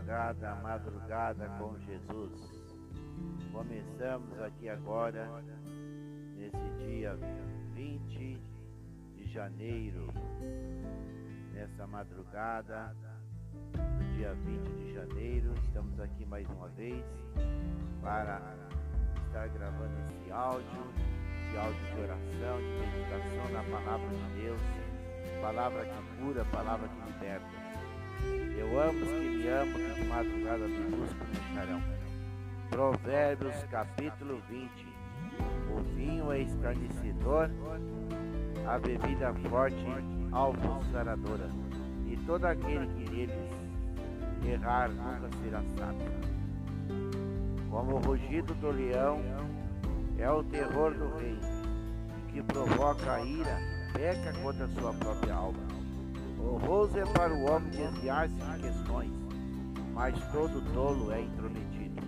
madrugada, madrugada com Jesus. Começamos aqui agora, nesse dia 20 de janeiro, nessa madrugada, no dia 20 de janeiro, estamos aqui mais uma vez para estar gravando esse áudio, esse áudio de oração, de meditação na palavra de Deus, palavra que cura, palavra que liberta. Eu amo os que me amam, que de madrugada me buscam me acharão. Provérbios capítulo 20. O vinho é escarnecedor, a bebida forte alvossaradora, e todo aquele que neles errar nunca será sábio. Como o rugido do leão é o terror do rei, que provoca a ira, peca contra sua própria alma. Honroso é para o homem desviar-se de questões, mas todo tolo é intrometido.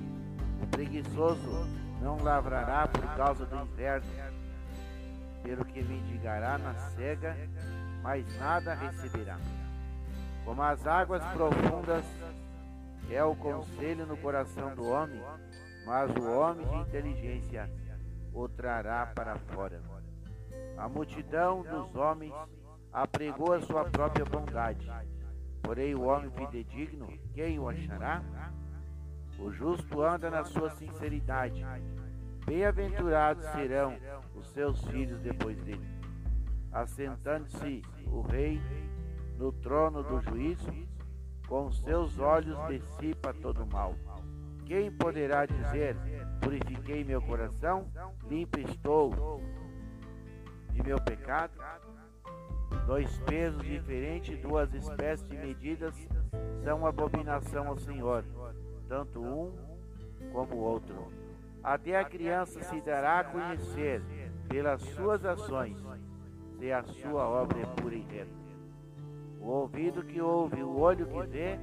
O preguiçoso não lavrará por causa do inverno, pelo que mendigará na cega, mas nada receberá. Como as águas profundas é o conselho no coração do homem, mas o homem de inteligência o trará para fora. A multidão dos homens apregou a sua própria bondade. Porém, o homem fidedigno, quem o achará? O justo anda na sua sinceridade. Bem-aventurados serão os seus filhos depois dele. Assentando-se o rei no trono do juízo, com seus olhos dissipa todo o mal. Quem poderá dizer: Purifiquei meu coração, limpo estou de meu pecado? Dois pesos diferentes, duas espécies de medidas são abominação ao Senhor, tanto um como o outro. Até a criança se dará a conhecer pelas suas ações, se a sua obra é pura e reta. O ouvido que ouve, o olho que vê,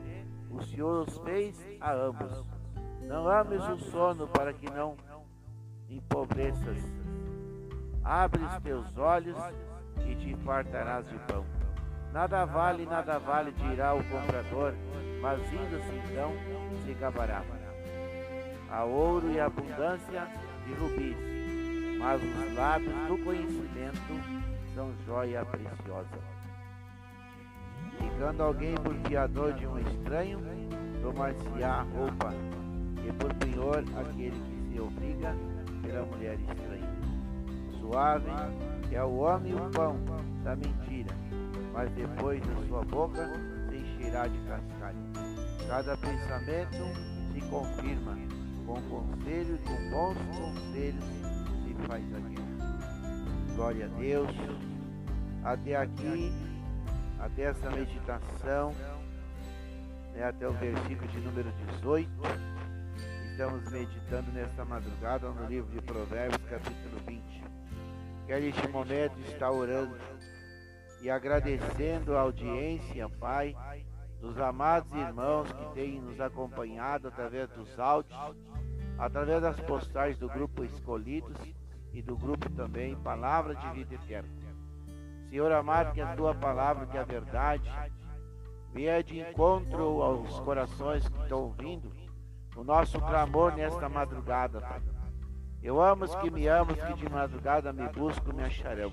o Senhor os fez a ambos. Não ames o sono para que não empobreças. Abre os teus olhos e te fartarás de pão. Nada vale, nada vale, dirá o comprador, mas indo-se então se acabará. Há ouro e abundância de rubis, mas os lábios do conhecimento são joia preciosa. Ficando alguém por fiador de um estranho, tomar-se-á roupa, e por penhor aquele que se obriga pela mulher estranha. Suave é o homem o pão da mentira, mas depois da sua boca se encherá de cascalho. Cada pensamento se confirma, com conselho, com bons conselhos se faz a guerra. Glória a Deus. Até aqui, até essa meditação, né, até o versículo de número 18. Estamos meditando nesta madrugada no livro de Provérbios, capítulo 20 quero neste momento estar orando e agradecendo a audiência, Pai, dos amados irmãos que têm nos acompanhado através dos áudios, através das postagens do grupo Escolhidos e do grupo também Palavra de Vida Eterna. Senhor amado, que a tua palavra, que a verdade, venha de encontro aos corações que estão ouvindo o nosso clamor nesta madrugada, Pai. Eu amo os que me amam, que de madrugada me buscam, me acharão.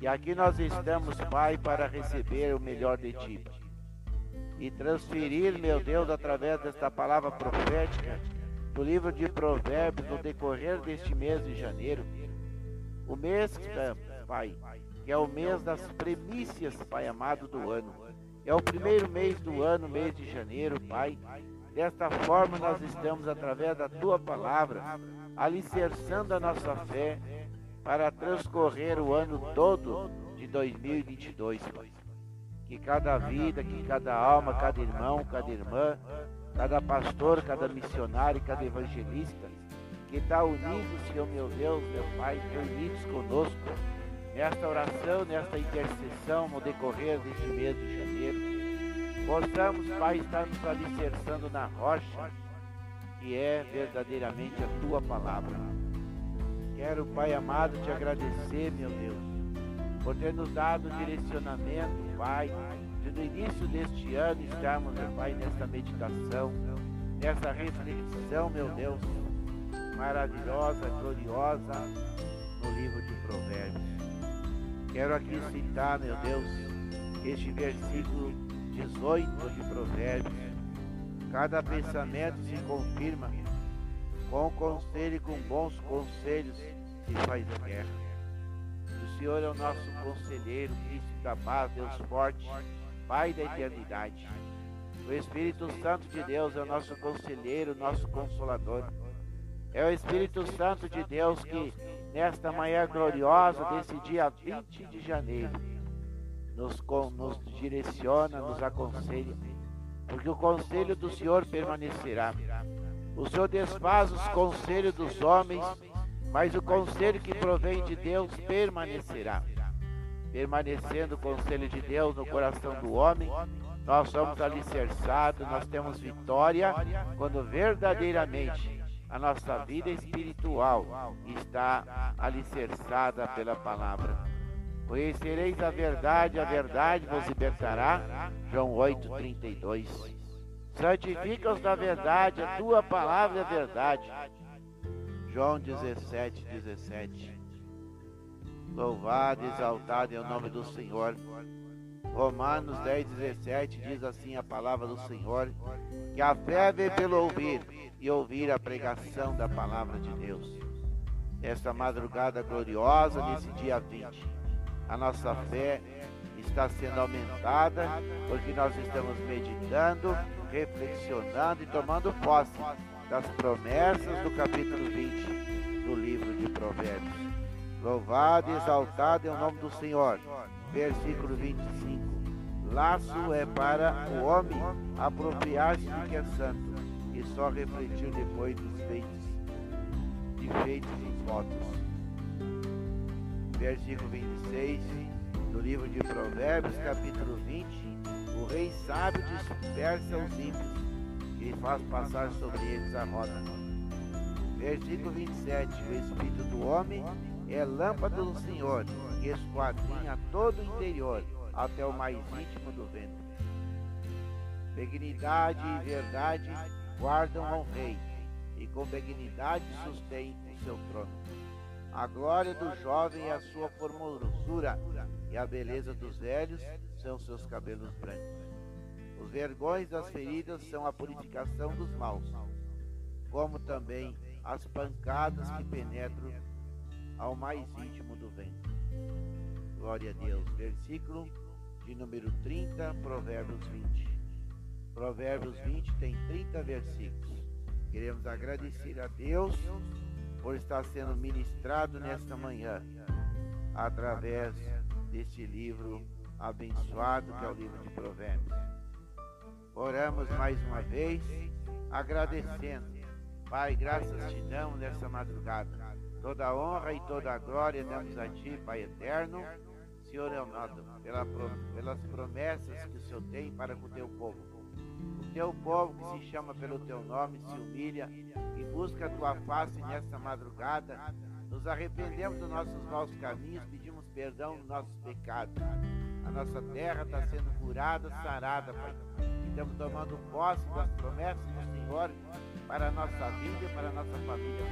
E aqui nós estamos, Pai, para receber o melhor de Ti. E transferir, meu Deus, através desta palavra profética, do livro de Provérbios, no decorrer deste mês de janeiro, o mês, Pai, que é o mês das premissas, Pai amado, do ano. É o primeiro mês do ano, mês de janeiro, Pai. Desta forma nós estamos, através da Tua palavra, alicerçando a nossa fé para transcorrer o ano todo de 2022. Que cada vida, que cada alma, cada irmão, cada irmã, cada pastor, cada missionário, cada evangelista, que está unido, Senhor meu Deus, meu Pai, unidos conosco, nesta oração, nesta intercessão no decorrer deste mês de janeiro. Possamos, Pai, estar nos alicerçando na rocha que é verdadeiramente a tua palavra. Quero, Pai amado, te agradecer, meu Deus, por ter nos dado direcionamento, Pai, de no início deste ano estarmos, Pai, nesta meditação, nessa reflexão, meu Deus, maravilhosa, gloriosa, no livro de Provérbios. Quero aqui citar, meu Deus, este versículo 18 de Provérbios. Cada pensamento se confirma, com conselho e com bons conselhos se faz a guerra. O Senhor é o nosso conselheiro, príncipe da paz, Deus forte, Pai da eternidade. O Espírito Santo de Deus é o nosso conselheiro, nosso consolador. É o Espírito Santo de Deus que, nesta manhã gloriosa desse dia 20 de janeiro, nos, nos direciona, nos aconselha, porque o conselho do Senhor permanecerá. O Senhor desfaz os conselhos dos homens, mas o conselho que provém de Deus permanecerá. Permanecendo o conselho de Deus no coração do homem, nós somos alicerçados, nós temos vitória quando verdadeiramente a nossa vida espiritual está alicerçada pela palavra. Conhecereis a verdade, a verdade vos libertará. João 8:32. Santifica-os na verdade, a tua palavra é verdade. João 17, 17. Louvado e exaltado é o nome do Senhor. Romanos 10, 17 diz assim a palavra do Senhor: que a fé vem pelo ouvir e ouvir a pregação da palavra de Deus. Esta madrugada gloriosa, nesse dia 20, a nossa fé está sendo aumentada porque nós estamos meditando, reflexionando e tomando posse das promessas do capítulo 20 do livro de Provérbios. Louvado e exaltado é o nome do Senhor. Versículo 25. Laço é para o homem apropriar-se do que é santo e só refletir depois dos feitos, de feitos e votos. Versículo 26 do livro de Provérbios, capítulo 20. O rei sábio dispersa os ímpios e faz passar sobre eles a roda. Versículo 27. O espírito do homem é lâmpada do Senhor, que esquadrinha todo o interior, até o mais íntimo do ventre. Benignidade e verdade guardam ao rei, e com benignidade sustém o seu trono. A glória do jovem é a sua formosura, e a beleza dos velhos são seus cabelos brancos. Os vergões das feridas são a purificação dos maus, como também as pancadas que penetram ao mais íntimo do ventre. Glória a Deus. Versículo de número 30, Provérbios 20. Provérbios 20 tem 30 versículos. Queremos agradecer a Deus por estar sendo ministrado nesta manhã através deste livro abençoado que é o livro de Provérbios. Oramos mais uma vez, agradecendo. Pai, graças te damos nessa madrugada. Toda honra e toda glória damos a ti, Pai eterno. Senhor Leonardo, pela, pelas promessas que o Senhor tem para com o teu povo. O teu povo que se chama pelo teu nome se humilha e busca a tua face nesta madrugada. Nos arrependemos dos nossos maus caminhos, pedimos perdão dos nossos pecados. A nossa terra está sendo curada, sarada, Pai. Estamos tomando posse das promessas do Senhor para a nossa vida e para a nossa família.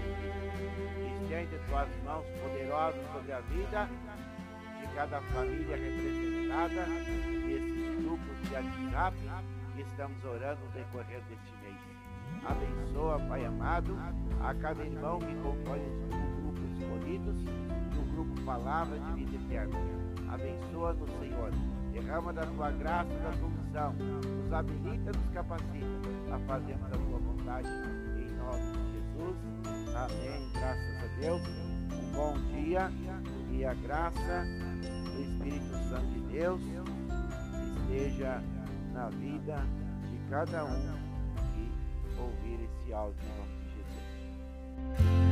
Estende tuas mãos poderosas sobre a vida de cada família representada nesses grupos de WhatsApp que estamos orando no decorrer deste mês. Abençoa, Pai amado, a cada irmão que compõe o grupo escolhidos e o grupo Palavra de Vida Eterna. Abençoa-nos, Senhor. Derrama da tua graça da tua unção. Nos habilita, nos capacita a fazermos a tua vontade. Em nome de Jesus. Amém. Graças a Deus. Um bom dia e a graça do Espírito Santo de Deus esteja na vida de cada um que ouvir esse áudio em nome de Jesus.